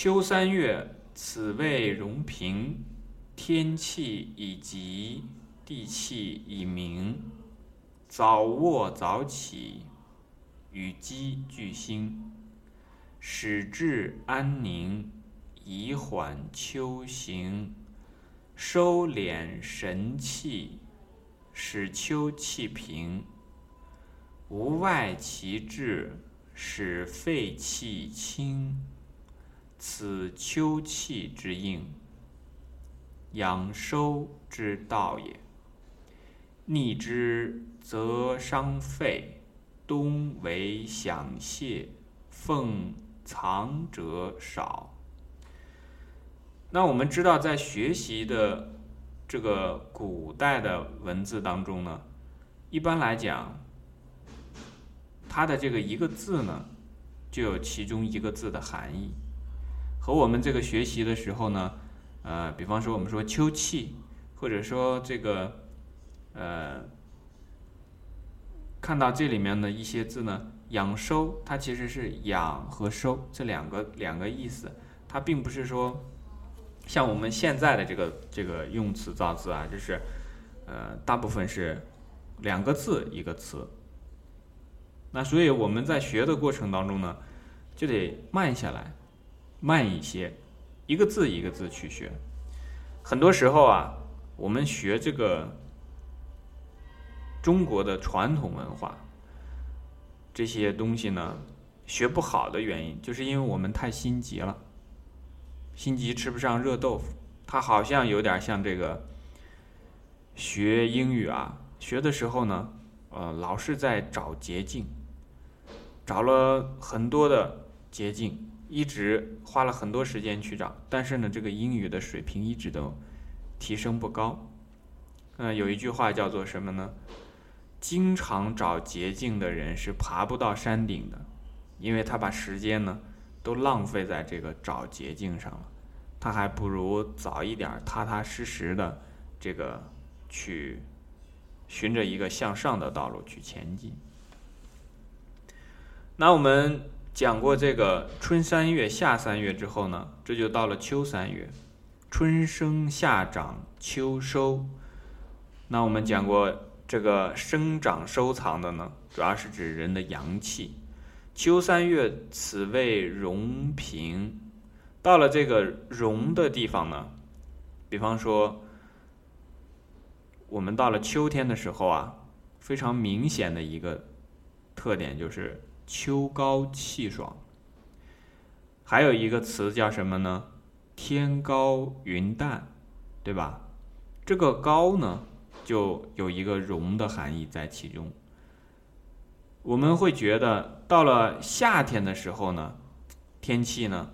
秋三月，此谓容平，天气已极，地气已明。早卧早起，与鸡俱兴，使志安宁，以缓秋行。收敛神气，使秋气平。无外其志，使肺气清。此秋气之应，养收之道也。逆之则伤肺，冬为响泄，奉藏者少。那我们知道，在学习的这个古代的文字当中呢，一般来讲，它的这个一个字呢，就有其中一个字的含义，和我们这个学习的时候呢，呃，比方说我们说秋气，或者说这个，呃，看到这里面的一些字呢，养收，它其实是养和收这两个两个意思，它并不是说。像我们现在的这个这个用词造字啊，就是，呃，大部分是两个字一个词。那所以我们在学的过程当中呢，就得慢下来，慢一些，一个字一个字去学。很多时候啊，我们学这个中国的传统文化这些东西呢，学不好的原因，就是因为我们太心急了。心急吃不上热豆腐，它好像有点像这个学英语啊，学的时候呢，呃，老是在找捷径，找了很多的捷径，一直花了很多时间去找，但是呢，这个英语的水平一直都提升不高。嗯，有一句话叫做什么呢？经常找捷径的人是爬不到山顶的，因为他把时间呢。都浪费在这个找捷径上了，他还不如早一点踏踏实实的这个去循着一个向上的道路去前进。那我们讲过这个春三月、夏三月之后呢，这就到了秋三月，春生夏长秋收。那我们讲过这个生长收藏的呢，主要是指人的阳气。秋三月，此谓荣平。到了这个荣的地方呢，比方说，我们到了秋天的时候啊，非常明显的一个特点就是秋高气爽。还有一个词叫什么呢？天高云淡，对吧？这个高呢，就有一个容的含义在其中。我们会觉得到了夏天的时候呢，天气呢，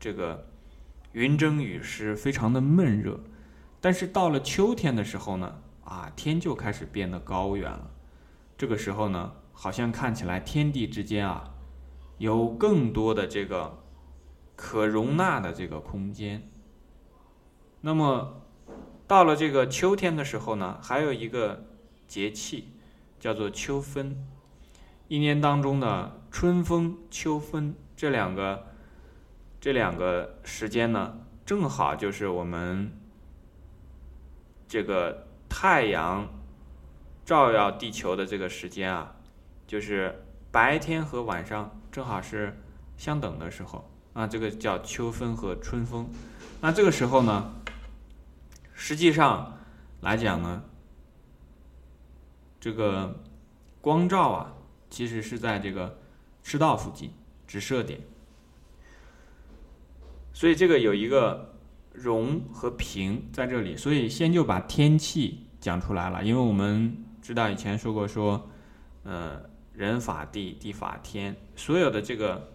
这个云蒸雨湿，非常的闷热。但是到了秋天的时候呢，啊，天就开始变得高远了。这个时候呢，好像看起来天地之间啊，有更多的这个可容纳的这个空间。那么到了这个秋天的时候呢，还有一个节气叫做秋分。一年当中的春分、秋分这两个这两个时间呢，正好就是我们这个太阳照耀地球的这个时间啊，就是白天和晚上正好是相等的时候啊，这个叫秋分和春分。那这个时候呢，实际上来讲呢，这个光照啊。其实是在这个赤道附近直射点，所以这个有一个荣和平在这里，所以先就把天气讲出来了。因为我们知道以前说过，说呃人法地，地法天，所有的这个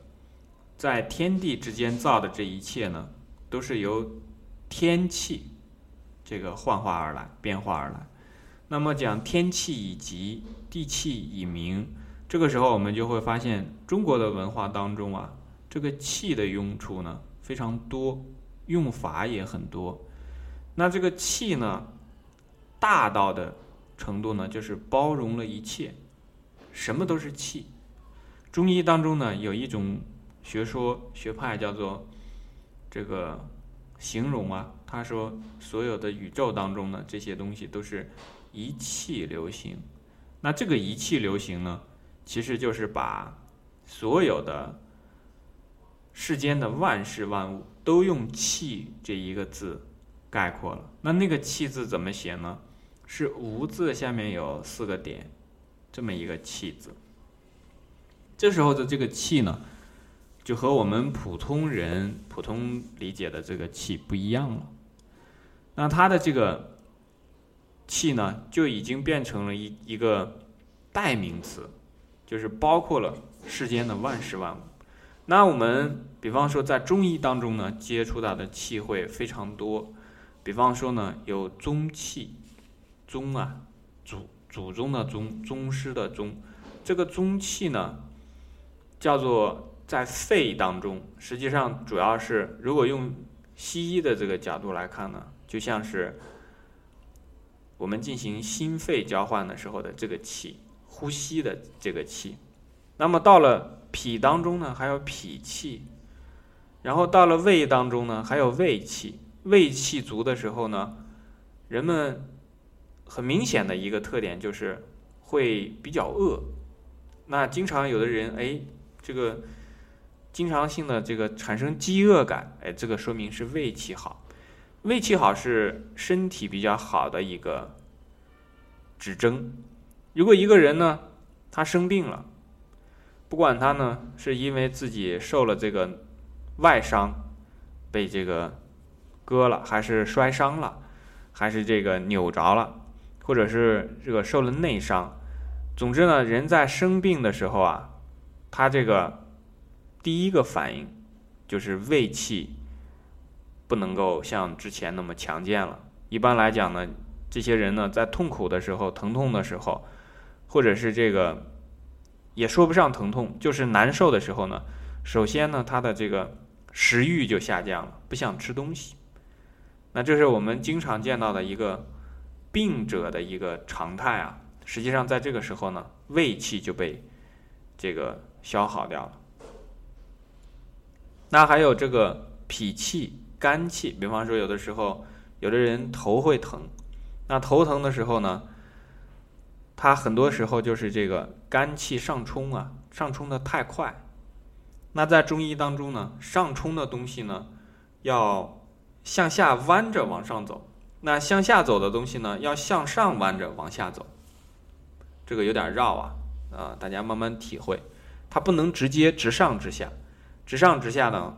在天地之间造的这一切呢，都是由天气这个幻化而来、变化而来。那么讲天气以极，地气以明。这个时候，我们就会发现，中国的文化当中啊，这个气的用处呢非常多，用法也很多。那这个气呢，大到的程度呢，就是包容了一切，什么都是气。中医当中呢，有一种学说学派叫做这个形容啊，他说所有的宇宙当中呢，这些东西都是一气流行。那这个一气流行呢，其实就是把所有的世间的万事万物都用“气”这一个字概括了。那那个“气”字怎么写呢？是“无”字下面有四个点，这么一个“气”字。这时候的这个“气”呢？就和我们普通人普通理解的这个气不一样了，那它的这个气呢，就已经变成了一一个代名词，就是包括了世间的万事万物。那我们比方说在中医当中呢，接触到的气会非常多，比方说呢有宗气，宗啊祖祖宗的宗，宗师的宗，这个宗气呢叫做。在肺当中，实际上主要是，如果用西医的这个角度来看呢，就像是我们进行心肺交换的时候的这个气，呼吸的这个气。那么到了脾当中呢，还有脾气，然后到了胃当中呢，还有胃气。胃气足的时候呢，人们很明显的一个特点就是会比较饿。那经常有的人，哎，这个。经常性的这个产生饥饿感，哎，这个说明是胃气好。胃气好是身体比较好的一个指征。如果一个人呢，他生病了，不管他呢是因为自己受了这个外伤，被这个割了，还是摔伤了，还是这个扭着了，或者是这个受了内伤，总之呢，人在生病的时候啊，他这个。第一个反应就是胃气不能够像之前那么强健了。一般来讲呢，这些人呢在痛苦的时候、疼痛的时候，或者是这个也说不上疼痛，就是难受的时候呢，首先呢他的这个食欲就下降了，不想吃东西。那这是我们经常见到的一个病者的一个常态啊。实际上在这个时候呢，胃气就被这个消耗掉了。那还有这个脾气、肝气，比方说有的时候，有的人头会疼，那头疼的时候呢，他很多时候就是这个肝气上冲啊，上冲的太快。那在中医当中呢，上冲的东西呢，要向下弯着往上走；那向下走的东西呢，要向上弯着往下走。这个有点绕啊，啊，大家慢慢体会，它不能直接直上直下。直上直下呢，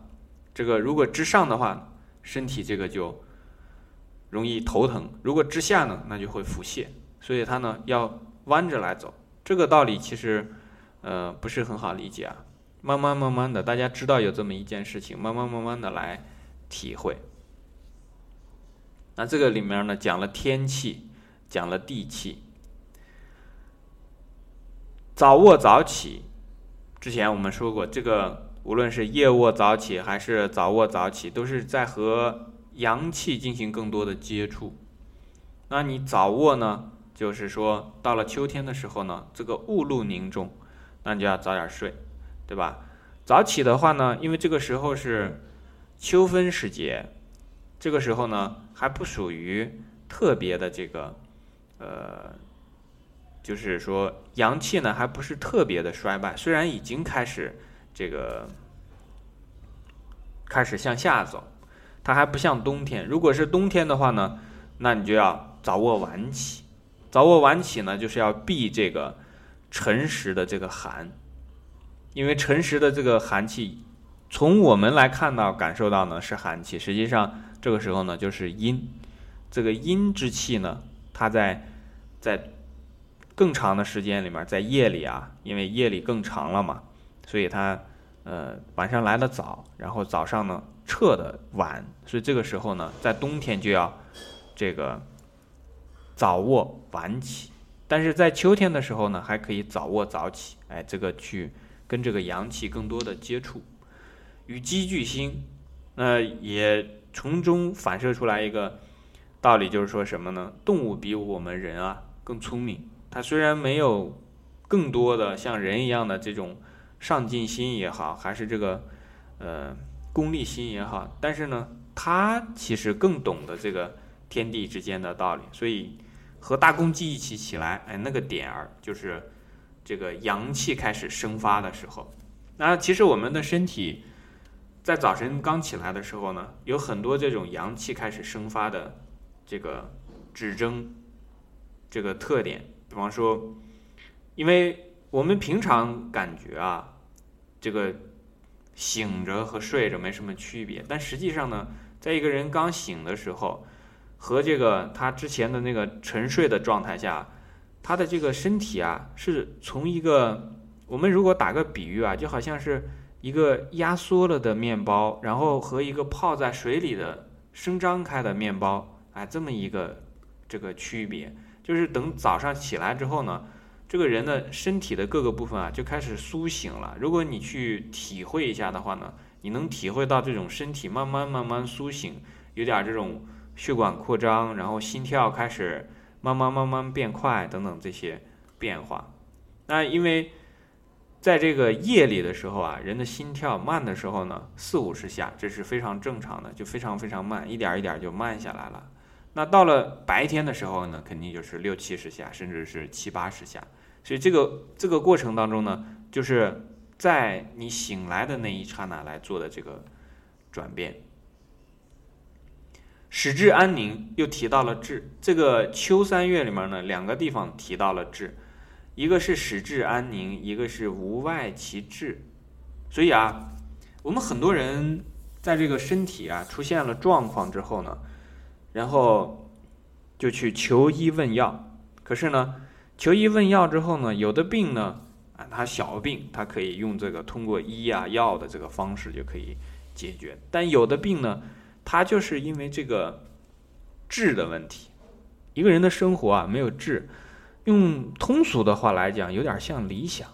这个如果直上的话，身体这个就容易头疼；如果直下呢，那就会腹泻。所以它呢要弯着来走。这个道理其实呃不是很好理解啊。慢慢慢慢的，大家知道有这么一件事情，慢慢慢慢的来体会。那这个里面呢讲了天气，讲了地气，早卧早起。之前我们说过这个。无论是夜卧早起还是早卧早起，都是在和阳气进行更多的接触。那你早卧呢，就是说到了秋天的时候呢，这个雾露凝重，那你就要早点睡，对吧？早起的话呢，因为这个时候是秋分时节，这个时候呢还不属于特别的这个，呃，就是说阳气呢还不是特别的衰败，虽然已经开始。这个开始向下走，它还不像冬天。如果是冬天的话呢，那你就要早卧晚起。早卧晚起呢，就是要避这个辰时的这个寒，因为辰时的这个寒气，从我们来看到、感受到呢是寒气，实际上这个时候呢就是阴。这个阴之气呢，它在在更长的时间里面，在夜里啊，因为夜里更长了嘛，所以它。呃，晚上来的早，然后早上呢撤的晚，所以这个时候呢，在冬天就要这个早卧晚起，但是在秋天的时候呢，还可以早卧早起，哎，这个去跟这个阳气更多的接触，与鸡俱兴，那也从中反射出来一个道理，就是说什么呢？动物比我们人啊更聪明，它虽然没有更多的像人一样的这种。上进心也好，还是这个，呃，功利心也好，但是呢，它其实更懂得这个天地之间的道理，所以和大公鸡一起起来，哎，那个点儿就是这个阳气开始生发的时候。那其实我们的身体在早晨刚起来的时候呢，有很多这种阳气开始生发的这个指征，这个特点。比方说，因为我们平常感觉啊，这个醒着和睡着没什么区别，但实际上呢，在一个人刚醒的时候，和这个他之前的那个沉睡的状态下，他的这个身体啊，是从一个。我们如果打个比喻啊，就好像是一个压缩了的面包，然后和一个泡在水里的生张开的面包，哎，这么一个这个区别，就是等早上起来之后呢，这个人的身体的各个部分啊就开始苏醒了。如果你去体会一下的话呢，你能体会到这种身体慢慢慢慢苏醒，有点这种血管扩张，然后心跳开始慢慢慢慢变快等等这些变化。那因为在这个夜里的时候啊，人的心跳慢的时候呢，四五十下，这是非常正常的，就非常非常慢，一点一点就慢下来了。那到了白天的时候呢，肯定就是六七十下，甚至是七八十下。所以这个这个过程当中呢，就是在你醒来的那一刹那来做的这个转变。使至安宁又提到了至，这个秋三月里面呢，两个地方提到了至。一个是使志安宁，一个是无外其志，所以啊，我们很多人在这个身体啊出现了状况之后呢，然后就去求医问药。可是呢，求医问药之后呢，有的病呢啊，它小病，它可以用这个通过医啊药的这个方式就可以解决。但有的病呢，它就是因为这个治的问题，一个人的生活啊没有治。用通俗的话来讲，有点像理想，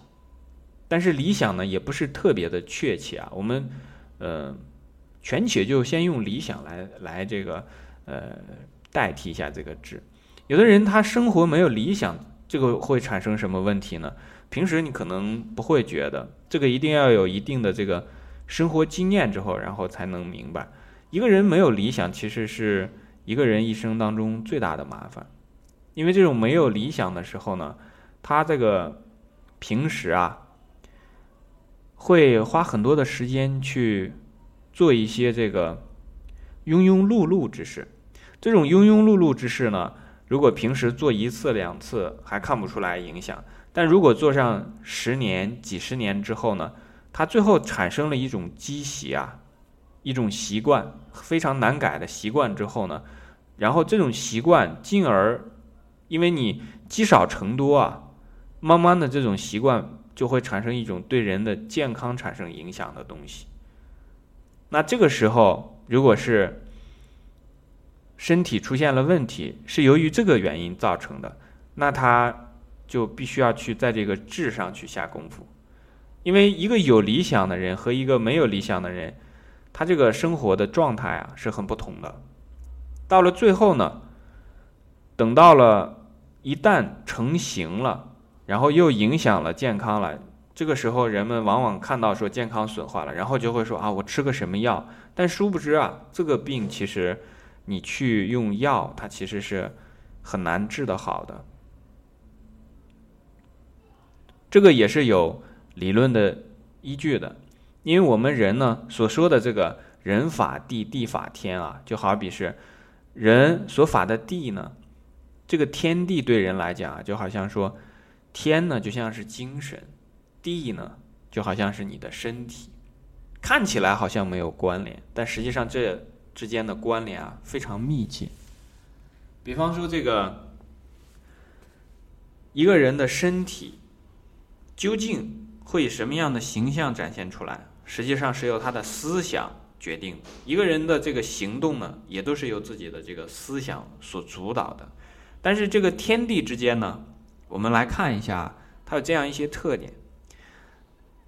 但是理想呢，也不是特别的确切啊。我们呃，全且就先用理想来来这个呃代替一下这个志。有的人他生活没有理想，这个会产生什么问题呢？平时你可能不会觉得，这个一定要有一定的这个生活经验之后，然后才能明白。一个人没有理想，其实是一个人一生当中最大的麻烦。因为这种没有理想的时候呢，他这个平时啊，会花很多的时间去做一些这个庸庸碌碌之事。这种庸庸碌碌之事呢，如果平时做一次两次还看不出来影响，但如果做上十年、几十年之后呢，他最后产生了一种积习啊，一种习惯，非常难改的习惯之后呢，然后这种习惯进而。因为你积少成多啊，慢慢的这种习惯就会产生一种对人的健康产生影响的东西。那这个时候，如果是身体出现了问题，是由于这个原因造成的，那他就必须要去在这个质上去下功夫。因为一个有理想的人和一个没有理想的人，他这个生活的状态啊是很不同的。到了最后呢？等到了，一旦成型了，然后又影响了健康了，这个时候人们往往看到说健康损坏了，然后就会说啊，我吃个什么药？但殊不知啊，这个病其实你去用药，它其实是很难治得好的。这个也是有理论的依据的，因为我们人呢所说的这个人法地，地法天啊，就好比是人所法的地呢。这个天地对人来讲啊，就好像说，天呢就像是精神，地呢就好像是你的身体，看起来好像没有关联，但实际上这之间的关联啊非常密切。比方说，这个一个人的身体究竟会以什么样的形象展现出来，实际上是由他的思想决定的。一个人的这个行动呢，也都是由自己的这个思想所主导的。但是这个天地之间呢，我们来看一下，它有这样一些特点。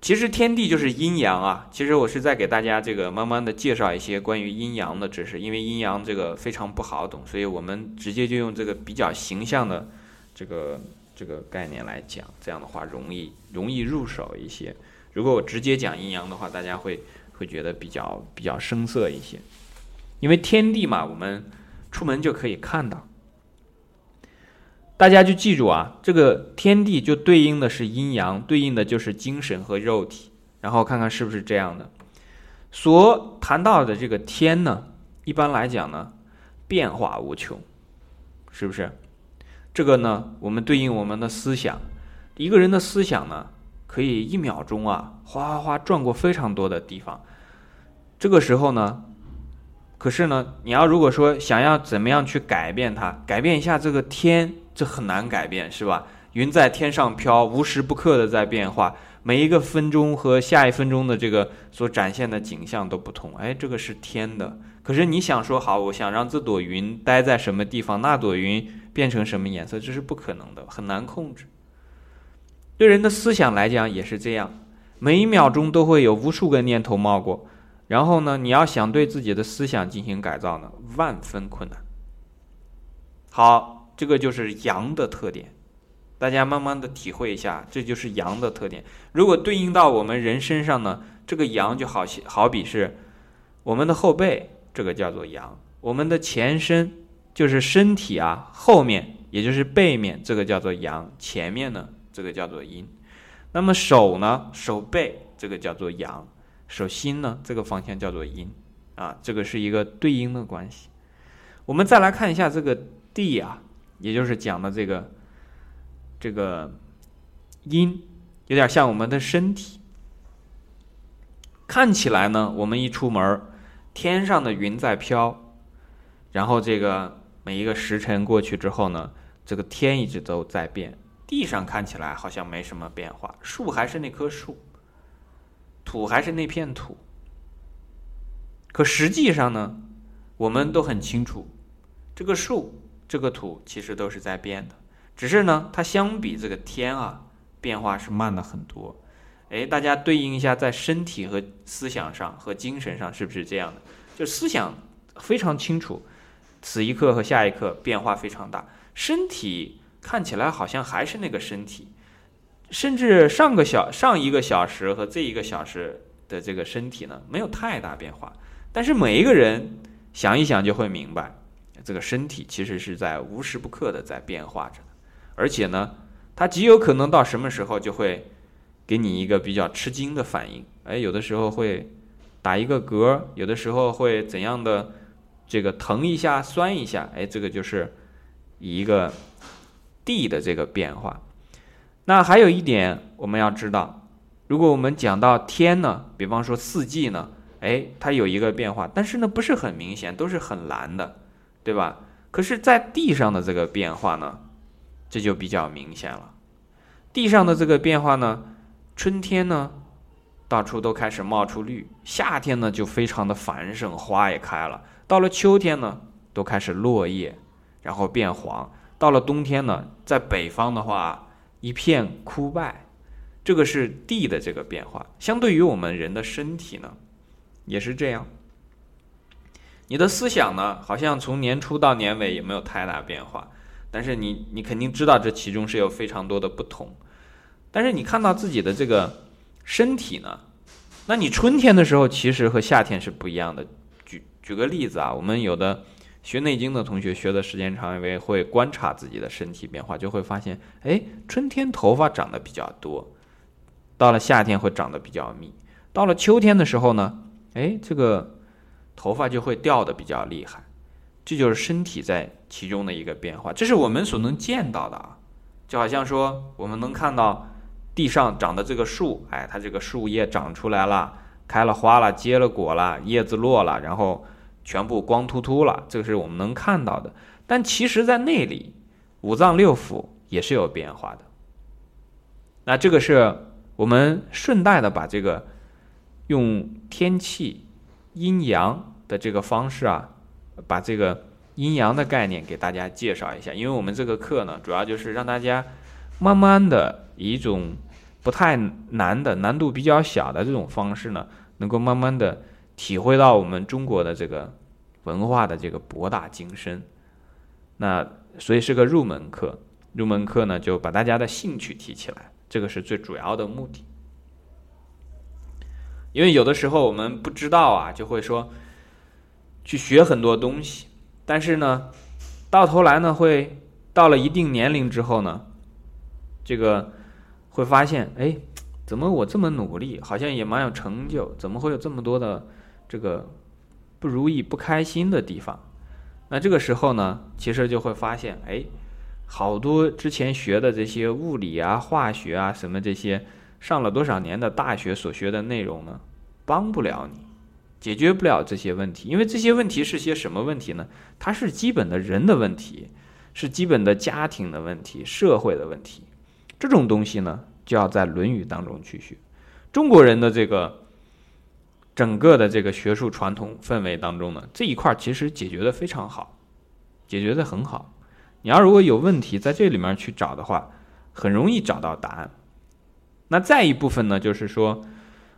其实天地就是阴阳啊。其实我是在给大家这个慢慢的介绍一些关于阴阳的知识，因为阴阳这个非常不好懂，所以我们直接就用这个比较形象的这个这个概念来讲，这样的话容易容易入手一些。如果我直接讲阴阳的话，大家会会觉得比较比较生涩一些。因为天地嘛，我们出门就可以看到。大家就记住啊，这个天地就对应的是阴阳，对应的就是精神和肉体。然后看看是不是这样的。所谈到的这个天呢，一般来讲呢，变化无穷，是不是？这个呢，我们对应我们的思想，一个人的思想呢，可以一秒钟啊，哗哗哗转过非常多的地方。这个时候呢，可是呢，你要如果说想要怎么样去改变它，改变一下这个天。这很难改变，是吧？云在天上飘，无时不刻的在变化，每一个分钟和下一分钟的这个所展现的景象都不同。哎，这个是天的。可是你想说好，我想让这朵云待在什么地方，那朵云变成什么颜色，这是不可能的，很难控制。对人的思想来讲也是这样，每一秒钟都会有无数个念头冒过，然后呢，你要想对自己的思想进行改造呢，万分困难。好。这个就是阳的特点，大家慢慢的体会一下，这就是阳的特点。如果对应到我们人身上呢，这个阳就好好比是我们的后背，这个叫做阳；我们的前身就是身体啊，后面也就是背面，这个叫做阳；前面呢，这个叫做阴。那么手呢，手背这个叫做阳，手心呢，这个方向叫做阴啊，这个是一个对应的关系。我们再来看一下这个地啊。也就是讲的这个，这个阴有点像我们的身体。看起来呢，我们一出门，天上的云在飘，然后这个每一个时辰过去之后呢，这个天一直都在变，地上看起来好像没什么变化，树还是那棵树，土还是那片土。可实际上呢，我们都很清楚，这个树。这个土其实都是在变的，只是呢，它相比这个天啊，变化是慢了很多。哎，大家对应一下，在身体和思想上和精神上是不是这样的？就思想非常清楚，此一刻和下一刻变化非常大。身体看起来好像还是那个身体，甚至上个小上一个小时和这一个小时的这个身体呢，没有太大变化。但是每一个人想一想就会明白。这个身体其实是在无时不刻的在变化着，而且呢，它极有可能到什么时候就会给你一个比较吃惊的反应。哎，有的时候会打一个嗝，有的时候会怎样的这个疼一下、酸一下。哎，这个就是一个地的这个变化。那还有一点我们要知道，如果我们讲到天呢，比方说四季呢，哎，它有一个变化，但是呢不是很明显，都是很蓝的。对吧？可是，在地上的这个变化呢，这就比较明显了。地上的这个变化呢，春天呢，到处都开始冒出绿；夏天呢，就非常的繁盛，花也开了。到了秋天呢，都开始落叶，然后变黄。到了冬天呢，在北方的话，一片枯败。这个是地的这个变化。相对于我们人的身体呢，也是这样。你的思想呢，好像从年初到年尾也没有太大变化，但是你你肯定知道这其中是有非常多的不同。但是你看到自己的这个身体呢，那你春天的时候其实和夏天是不一样的。举举个例子啊，我们有的学内经的同学学的时间长，因为会观察自己的身体变化，就会发现，哎，春天头发长得比较多，到了夏天会长得比较密，到了秋天的时候呢，哎，这个。头发就会掉的比较厉害，这就是身体在其中的一个变化，这是我们所能见到的啊。就好像说，我们能看到地上长的这个树，哎，它这个树叶长出来了，开了花了，结了果了，叶子落了，然后全部光秃秃了，这个是我们能看到的。但其实，在内里，五脏六腑也是有变化的。那这个是我们顺带的把这个用天气。阴阳的这个方式啊，把这个阴阳的概念给大家介绍一下。因为我们这个课呢，主要就是让大家慢慢的以一种不太难的、难度比较小的这种方式呢，能够慢慢的体会到我们中国的这个文化的这个博大精深。那所以是个入门课，入门课呢就把大家的兴趣提起来，这个是最主要的目的。因为有的时候我们不知道啊，就会说去学很多东西，但是呢，到头来呢，会到了一定年龄之后呢，这个会发现，哎，怎么我这么努力，好像也蛮有成就，怎么会有这么多的这个不如意、不开心的地方？那这个时候呢，其实就会发现，哎，好多之前学的这些物理啊、化学啊什么这些。上了多少年的大学所学的内容呢？帮不了你，解决不了这些问题，因为这些问题是些什么问题呢？它是基本的人的问题，是基本的家庭的问题、社会的问题。这种东西呢，就要在《论语》当中去学。中国人的这个整个的这个学术传统氛围当中呢，这一块其实解决的非常好，解决的很好。你要如果有问题在这里面去找的话，很容易找到答案。那再一部分呢，就是说，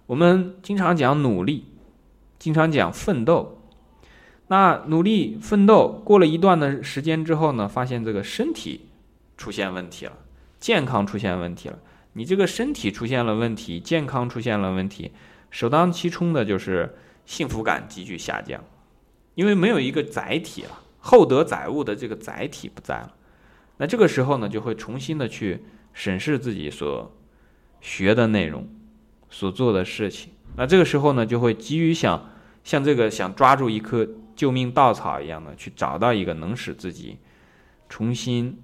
我们经常讲努力，经常讲奋斗。那努力奋斗过了一段的时间之后呢，发现这个身体出现问题了，健康出现问题了。你这个身体出现了问题，健康出现了问题，首当其冲的就是幸福感急剧下降，因为没有一个载体了，厚德载物的这个载体不在了。那这个时候呢，就会重新的去审视自己所。学的内容，所做的事情，那这个时候呢，就会急于想像这个想抓住一颗救命稻草一样的去找到一个能使自己重新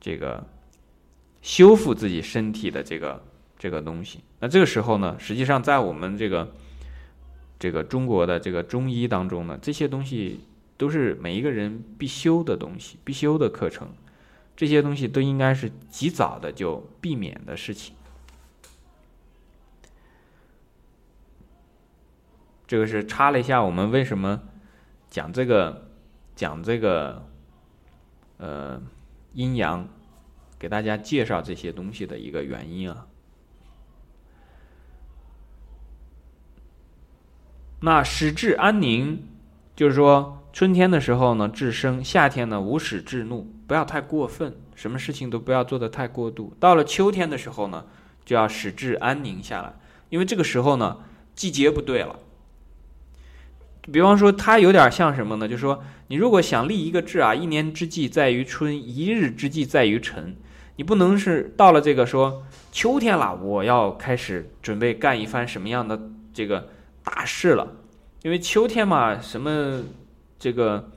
这个修复自己身体的这个这个东西。那这个时候呢，实际上在我们这个这个中国的这个中医当中呢，这些东西都是每一个人必修的东西，必修的课程，这些东西都应该是及早的就避免的事情。这个是插了一下，我们为什么讲这个讲这个呃阴阳，给大家介绍这些东西的一个原因啊。那使至安宁，就是说春天的时候呢，至生；夏天呢，无使至怒，不要太过分，什么事情都不要做的太过度。到了秋天的时候呢，就要使至安宁下来，因为这个时候呢，季节不对了。比方说，它有点像什么呢？就是说，你如果想立一个志啊，一年之计在于春，一日之计在于晨。你不能是到了这个说秋天了，我要开始准备干一番什么样的这个大事了？因为秋天嘛，什么这个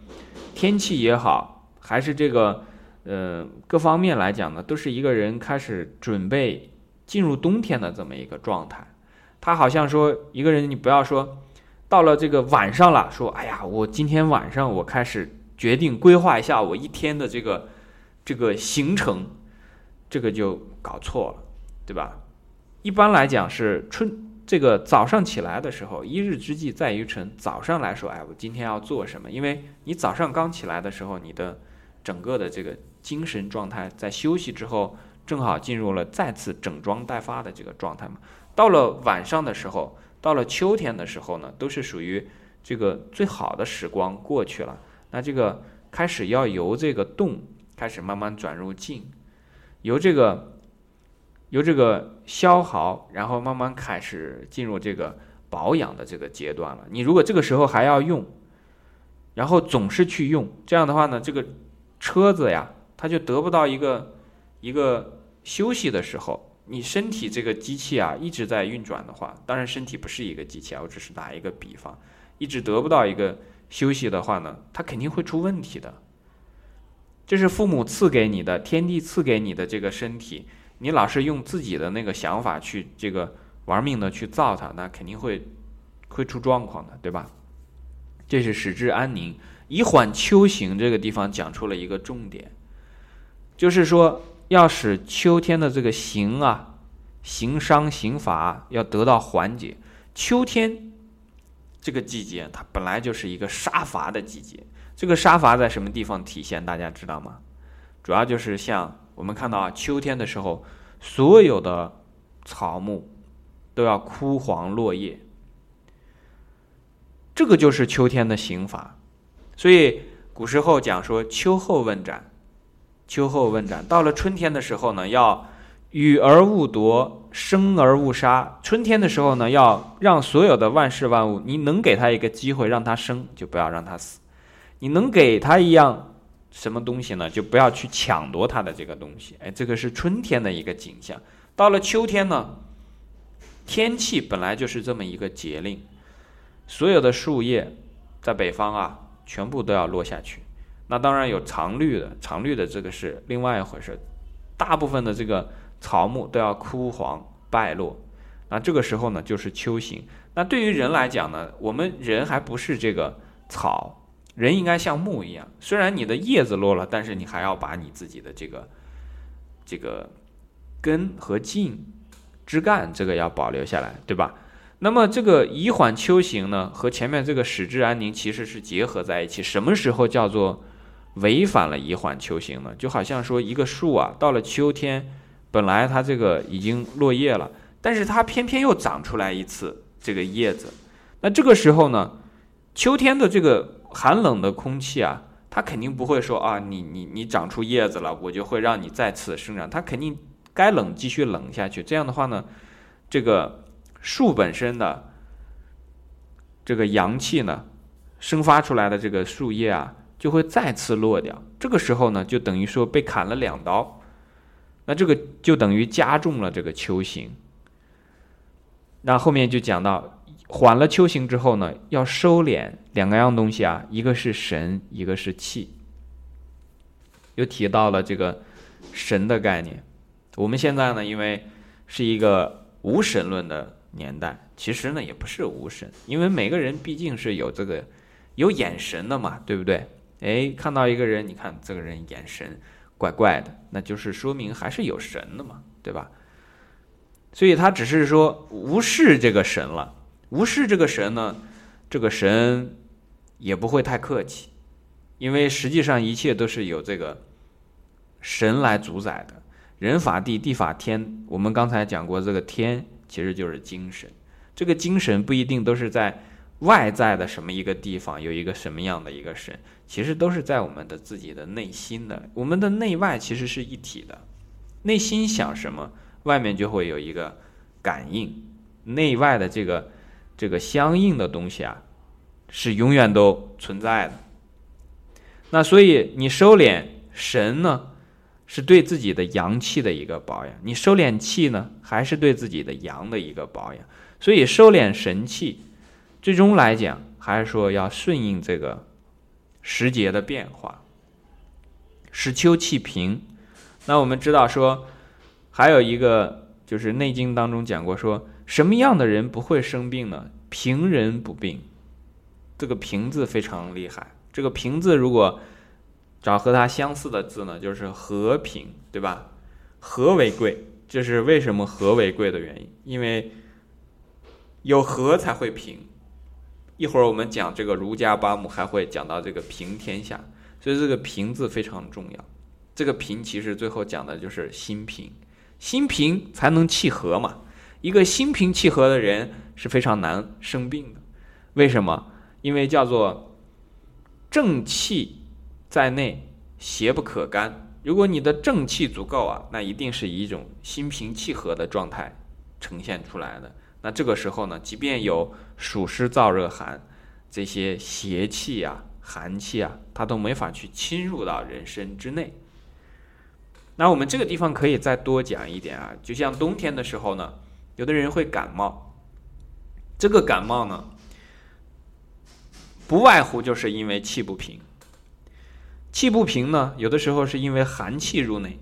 天气也好，还是这个呃各方面来讲呢，都是一个人开始准备进入冬天的这么一个状态。他好像说一个人，你不要说。到了这个晚上了，说：“哎呀，我今天晚上我开始决定规划一下我一天的这个这个行程，这个就搞错了，对吧？一般来讲是春这个早上起来的时候，一日之计在于晨。早上来说，哎，我今天要做什么？因为你早上刚起来的时候，你的整个的这个精神状态在休息之后，正好进入了再次整装待发的这个状态嘛。到了晚上的时候。”到了秋天的时候呢，都是属于这个最好的时光过去了。那这个开始要由这个动开始慢慢转入静，由这个由这个消耗，然后慢慢开始进入这个保养的这个阶段了。你如果这个时候还要用，然后总是去用，这样的话呢，这个车子呀，它就得不到一个一个休息的时候。你身体这个机器啊一直在运转的话，当然身体不是一个机器啊，我只是打一个比方，一直得不到一个休息的话呢，它肯定会出问题的。这是父母赐给你的，天地赐给你的这个身体，你老是用自己的那个想法去这个玩命的去造它，那肯定会会出状况的，对吧？这是使之安宁，以缓秋行这个地方讲出了一个重点，就是说。要使秋天的这个刑啊、刑伤、刑罚要得到缓解。秋天这个季节，它本来就是一个杀伐的季节。这个杀伐在什么地方体现？大家知道吗？主要就是像我们看到啊，秋天的时候，所有的草木都要枯黄落叶，这个就是秋天的刑罚。所以古时候讲说：“秋后问斩。”秋后问斩，到了春天的时候呢，要雨而勿夺，生而勿杀。春天的时候呢，要让所有的万事万物，你能给他一个机会让他生，就不要让他死；你能给他一样什么东西呢，就不要去抢夺他的这个东西。哎，这个是春天的一个景象。到了秋天呢，天气本来就是这么一个节令，所有的树叶在北方啊，全部都要落下去。那当然有常绿的，常绿的这个是另外一回事。大部分的这个。草木都要枯黄败落，那这个时候呢，就是秋行。那对于人来讲呢，我们人还不是这个草，人应该像木一样。虽然你的叶子落了，但是你还要把你自己的这个这个根和茎、枝干这个要保留下来，对吧？那么这个以缓秋行呢，和前面这个使之安宁其实是结合在一起。什么时候叫做违反了以缓秋行呢？就好像说一个树啊，到了秋天。本来它这个已经落叶了，但是它偏偏又长出来一次这个叶子。那这个时候呢，秋天的这个寒冷的空气啊，它肯定不会说啊，你你你长出叶子了，我就会让你再次生长。它肯定该冷继续冷下去。这样的话呢，这个树本身的这个阳气呢，生发出来的这个树叶啊，就会再次落掉。这个时候呢，就等于说被砍了两刀。那这个就等于加重了这个秋行。那后面就讲到，缓了秋行之后呢，要收敛两个样东西啊，一个是神，一个是气。又提到了这个神的概念。我们现在呢，因为是一个无神论的年代，其实呢也不是无神，因为每个人毕竟是有这个有眼神的嘛，对不对？哎，看到一个人，你看这个人眼神。怪怪的，那就是说明还是有神的嘛，对吧？所以他只是说无视这个神了，无视这个神呢，这个神也不会太客气，因为实际上一切都是有这个神来主宰的，人法地，地法天。我们刚才讲过，这个天其实就是精神，这个精神不一定都是在。外在的什么一个地方有一个什么样的一个神，其实都是在我们的自己的内心的，我们的内外其实是一体的。内心想什么，外面就会有一个感应，内外的这个这个相应的东西啊，是永远都存在的。那所以你收敛神呢，是对自己的阳气的一个保养；你收敛气呢，还是对自己的阳的一个保养。所以收敛神气。最终来讲，还是说要顺应这个时节的变化，使秋气平。那我们知道说，还有一个就是《内经》当中讲过，说什么样的人不会生病呢？平人不病。这个“平”字非常厉害。这个“平”字如果找和它相似的字呢，就是和平，对吧？和为贵，这是为什么和为贵的原因？因为有和才会平。一会儿我们讲这个儒家八目，还会讲到这个平天下，所以这个平字非常重要。这个平其实最后讲的就是心平，心平才能气和嘛。一个心平气和的人是非常难生病的。为什么？因为叫做正气在内，邪不可干。如果你的正气足够啊，那一定是以一种心平气和的状态呈现出来的。那这个时候呢，即便有暑湿燥热寒这些邪气啊、寒气啊，它都没法去侵入到人身之内。那我们这个地方可以再多讲一点啊，就像冬天的时候呢，有的人会感冒，这个感冒呢，不外乎就是因为气不平。气不平呢，有的时候是因为寒气入内，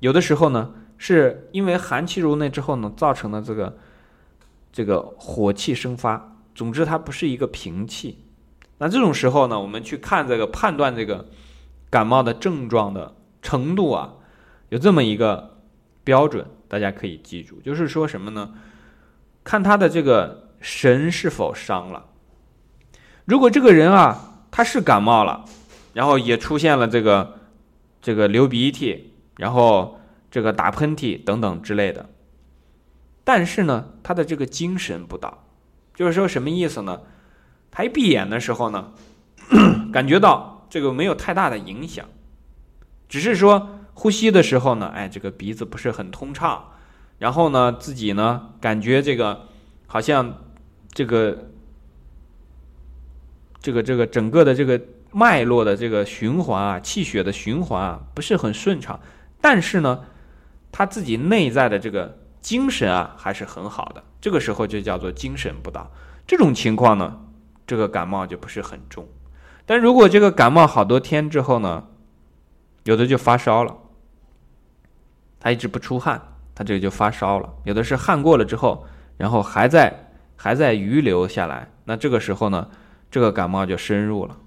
有的时候呢，是因为寒气入内之后呢，造成的这个。这个火气生发，总之它不是一个平气。那这种时候呢，我们去看这个判断这个感冒的症状的程度啊，有这么一个标准，大家可以记住，就是说什么呢？看他的这个神是否伤了。如果这个人啊，他是感冒了，然后也出现了这个这个流鼻涕，然后这个打喷嚏等等之类的。但是呢，他的这个精神不到，就是说什么意思呢？他一闭眼的时候呢，感觉到这个没有太大的影响，只是说呼吸的时候呢，哎，这个鼻子不是很通畅，然后呢，自己呢感觉这个好像这个这个这个整个的这个脉络的这个循环啊，气血的循环啊不是很顺畅，但是呢，他自己内在的这个精神啊还是很好的，这个时候就叫做精神不倒。这种情况呢，这个感冒就不是很重。但如果这个感冒好多天之后呢，有的就发烧了，他一直不出汗，他这个就发烧了。有的是汗过了之后，然后还在还在余留下来，那这个时候呢，这个感冒就深入了。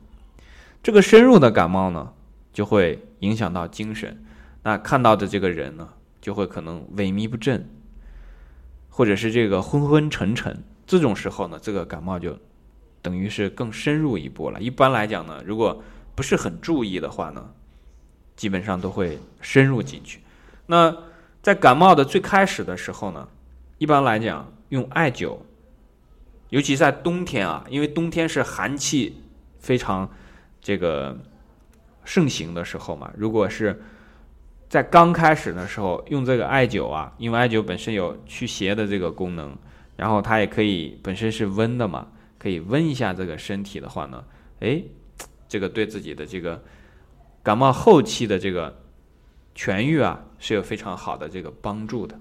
这个深入的感冒呢，就会影响到精神。那看到的这个人呢，就会可能萎靡不振，或者是这个昏昏沉沉。这种时候呢，这个感冒就等于是更深入一步了。一般来讲呢，如果不是很注意的话呢，基本上都会深入进去。那在感冒的最开始的时候呢，一般来讲用艾灸，尤其在冬天啊，因为冬天是寒气非常这个盛行的时候嘛。如果是在刚开始的时候用这个艾灸啊，因为艾灸本身有驱邪的这个功能。然后它也可以本身是温的嘛，可以温一下这个身体的话呢，哎，这个对自己的这个感冒后期的这个痊愈啊是有非常好的这个帮助的。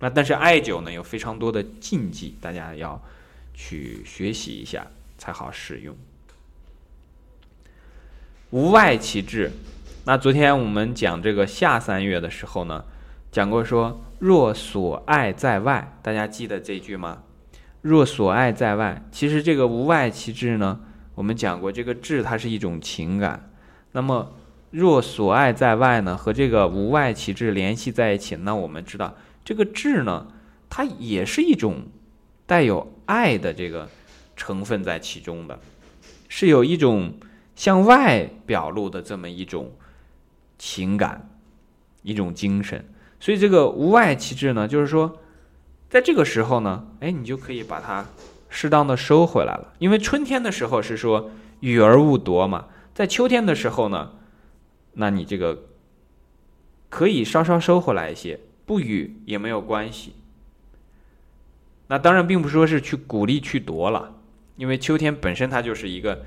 那但是艾灸呢有非常多的禁忌，大家要去学习一下才好使用。无外其志，那昨天我们讲这个下三月的时候呢，讲过说。若所爱在外，大家记得这句吗？若所爱在外，其实这个无外其志呢，我们讲过，这个志它是一种情感。那么若所爱在外呢，和这个无外其志联系在一起，那我们知道这个志呢，它也是一种带有爱的这个成分在其中的，是有一种向外表露的这么一种情感，一种精神。所以这个无外其志呢，就是说，在这个时候呢，哎，你就可以把它适当的收回来了。因为春天的时候是说雨而勿夺嘛，在秋天的时候呢，那你这个可以稍稍收回来一些，不雨也没有关系。那当然并不说是去鼓励去夺了，因为秋天本身它就是一个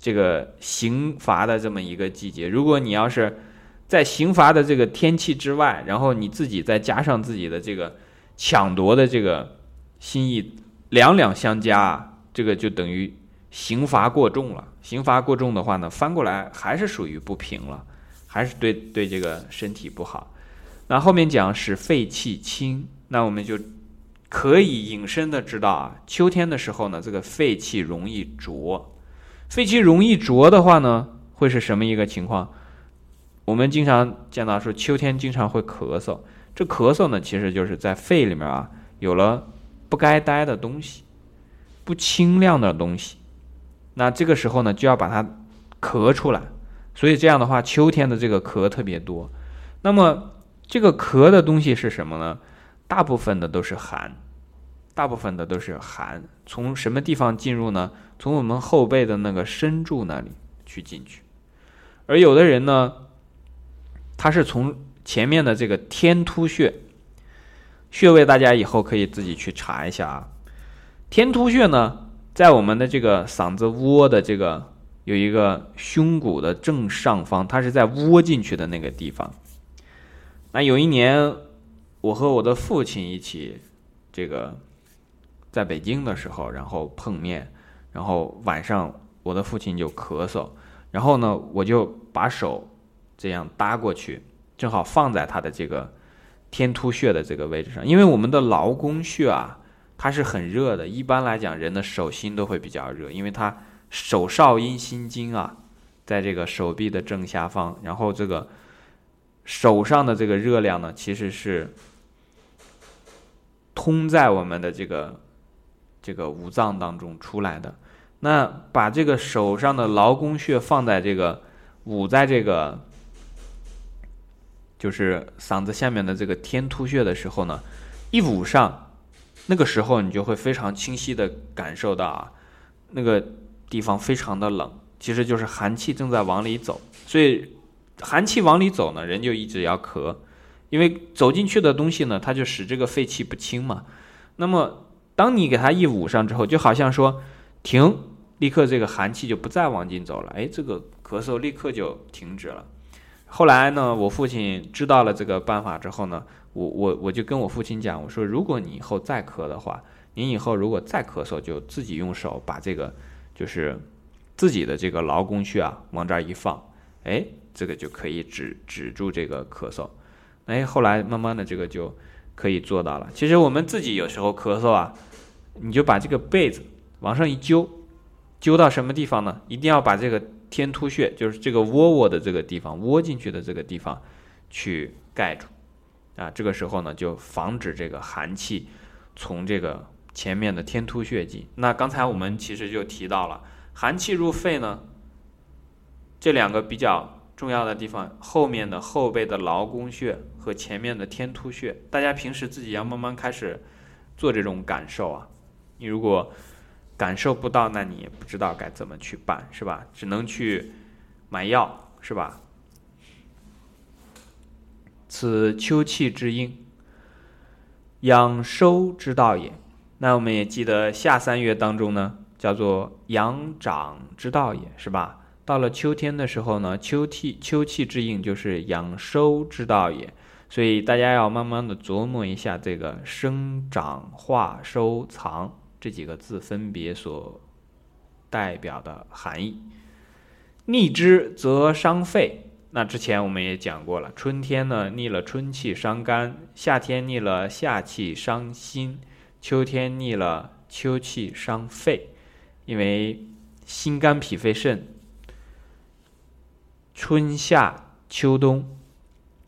这个刑罚的这么一个季节。如果你要是在刑罚的这个天气之外，然后你自己再加上自己的这个抢夺的这个心意，两两相加，这个就等于刑罚过重了。刑罚过重的话呢，翻过来还是属于不平了，还是对对这个身体不好。那后面讲使肺气清，那我们就可以引申的知道啊，秋天的时候呢，这个肺气容易浊，肺气容易浊的话呢，会是什么一个情况？我们经常见到说秋天经常会咳嗽，这咳嗽呢，其实就是在肺里面啊有了不该待的东西，不清亮的东西，那这个时候呢就要把它咳出来，所以这样的话秋天的这个咳特别多。那么这个咳的东西是什么呢？大部分的都是寒，大部分的都是寒。从什么地方进入呢？从我们后背的那个深柱那里去进去，而有的人呢。它是从前面的这个天突穴穴位，大家以后可以自己去查一下啊。天突穴呢，在我们的这个嗓子窝的这个有一个胸骨的正上方，它是在窝进去的那个地方。那有一年，我和我的父亲一起这个在北京的时候，然后碰面，然后晚上我的父亲就咳嗽，然后呢，我就把手。这样搭过去，正好放在他的这个天突穴的这个位置上。因为我们的劳宫穴啊，它是很热的。一般来讲，人的手心都会比较热，因为它手少阴心经啊，在这个手臂的正下方。然后这个手上的这个热量呢，其实是通在我们的这个这个五脏当中出来的。那把这个手上的劳宫穴放在这个捂在这个。就是嗓子下面的这个天突穴的时候呢，一捂上，那个时候你就会非常清晰的感受到啊，那个地方非常的冷，其实就是寒气正在往里走。所以寒气往里走呢，人就一直要咳，因为走进去的东西呢，它就使这个肺气不清嘛。那么当你给它一捂上之后，就好像说停，立刻这个寒气就不再往进走了，哎，这个咳嗽立刻就停止了。后来呢，我父亲知道了这个办法之后呢，我我我就跟我父亲讲，我说如果你以后再咳的话，您以后如果再咳嗽，就自己用手把这个就是自己的这个劳宫穴啊往这儿一放，哎，这个就可以止止住这个咳嗽。哎，后来慢慢的这个就可以做到了。其实我们自己有时候咳嗽啊，你就把这个被子往上一揪，揪到什么地方呢？一定要把这个。天突穴就是这个窝窝的这个地方，窝进去的这个地方，去盖住，啊，这个时候呢就防止这个寒气从这个前面的天突穴进。那刚才我们其实就提到了，寒气入肺呢，这两个比较重要的地方，后面的后背的劳宫穴和前面的天突穴，大家平时自己要慢慢开始做这种感受啊。你如果感受不到，那你也不知道该怎么去办，是吧？只能去买药，是吧？此秋气之应，养收之道也。那我们也记得夏三月当中呢，叫做养长之道也是吧？到了秋天的时候呢，秋气秋气之应就是养收之道也。所以大家要慢慢的琢磨一下这个生长化收藏。这几个字分别所代表的含义。逆之则伤肺。那之前我们也讲过了，春天呢逆了春气伤肝，夏天逆了夏气伤心，秋天逆了秋气伤肺。因为心肝脾肺肾，春夏秋冬，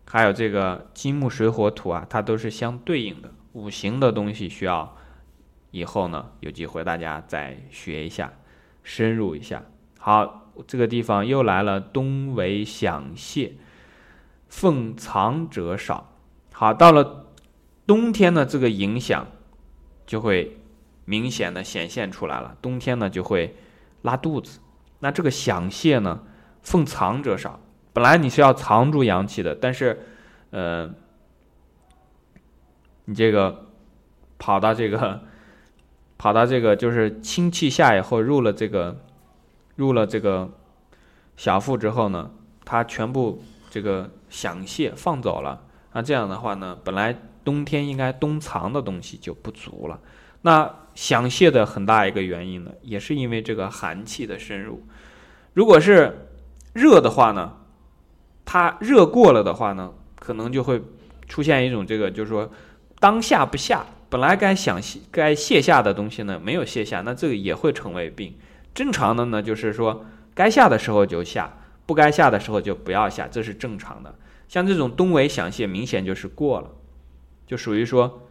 还有这个金木水火土啊，它都是相对应的五行的东西需要。以后呢，有机会大家再学一下，深入一下。好，这个地方又来了，冬为响泄，奉藏者少。好，到了冬天呢，这个影响就会明显的显现出来了。冬天呢，就会拉肚子。那这个响泄呢，奉藏者少。本来你是要藏住阳气的，但是，呃，你这个跑到这个。跑到这个就是清气下以后入了这个，入了这个小腹之后呢，它全部这个响泄放走了。那这样的话呢，本来冬天应该冬藏的东西就不足了。那响泄的很大一个原因呢，也是因为这个寒气的深入。如果是热的话呢，它热过了的话呢，可能就会出现一种这个，就是说当下不下。本来该想泄、该卸下的东西呢，没有卸下，那这个也会成为病。正常的呢，就是说该下的时候就下，不该下的时候就不要下，这是正常的。像这种冬为想泄，明显就是过了，就属于说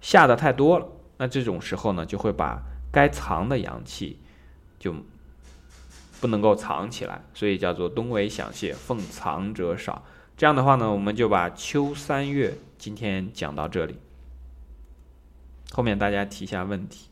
下的太多了。那这种时候呢，就会把该藏的阳气就不能够藏起来，所以叫做冬为想泄，奉藏者少。这样的话呢，我们就把秋三月今天讲到这里。后面大家提一下问题。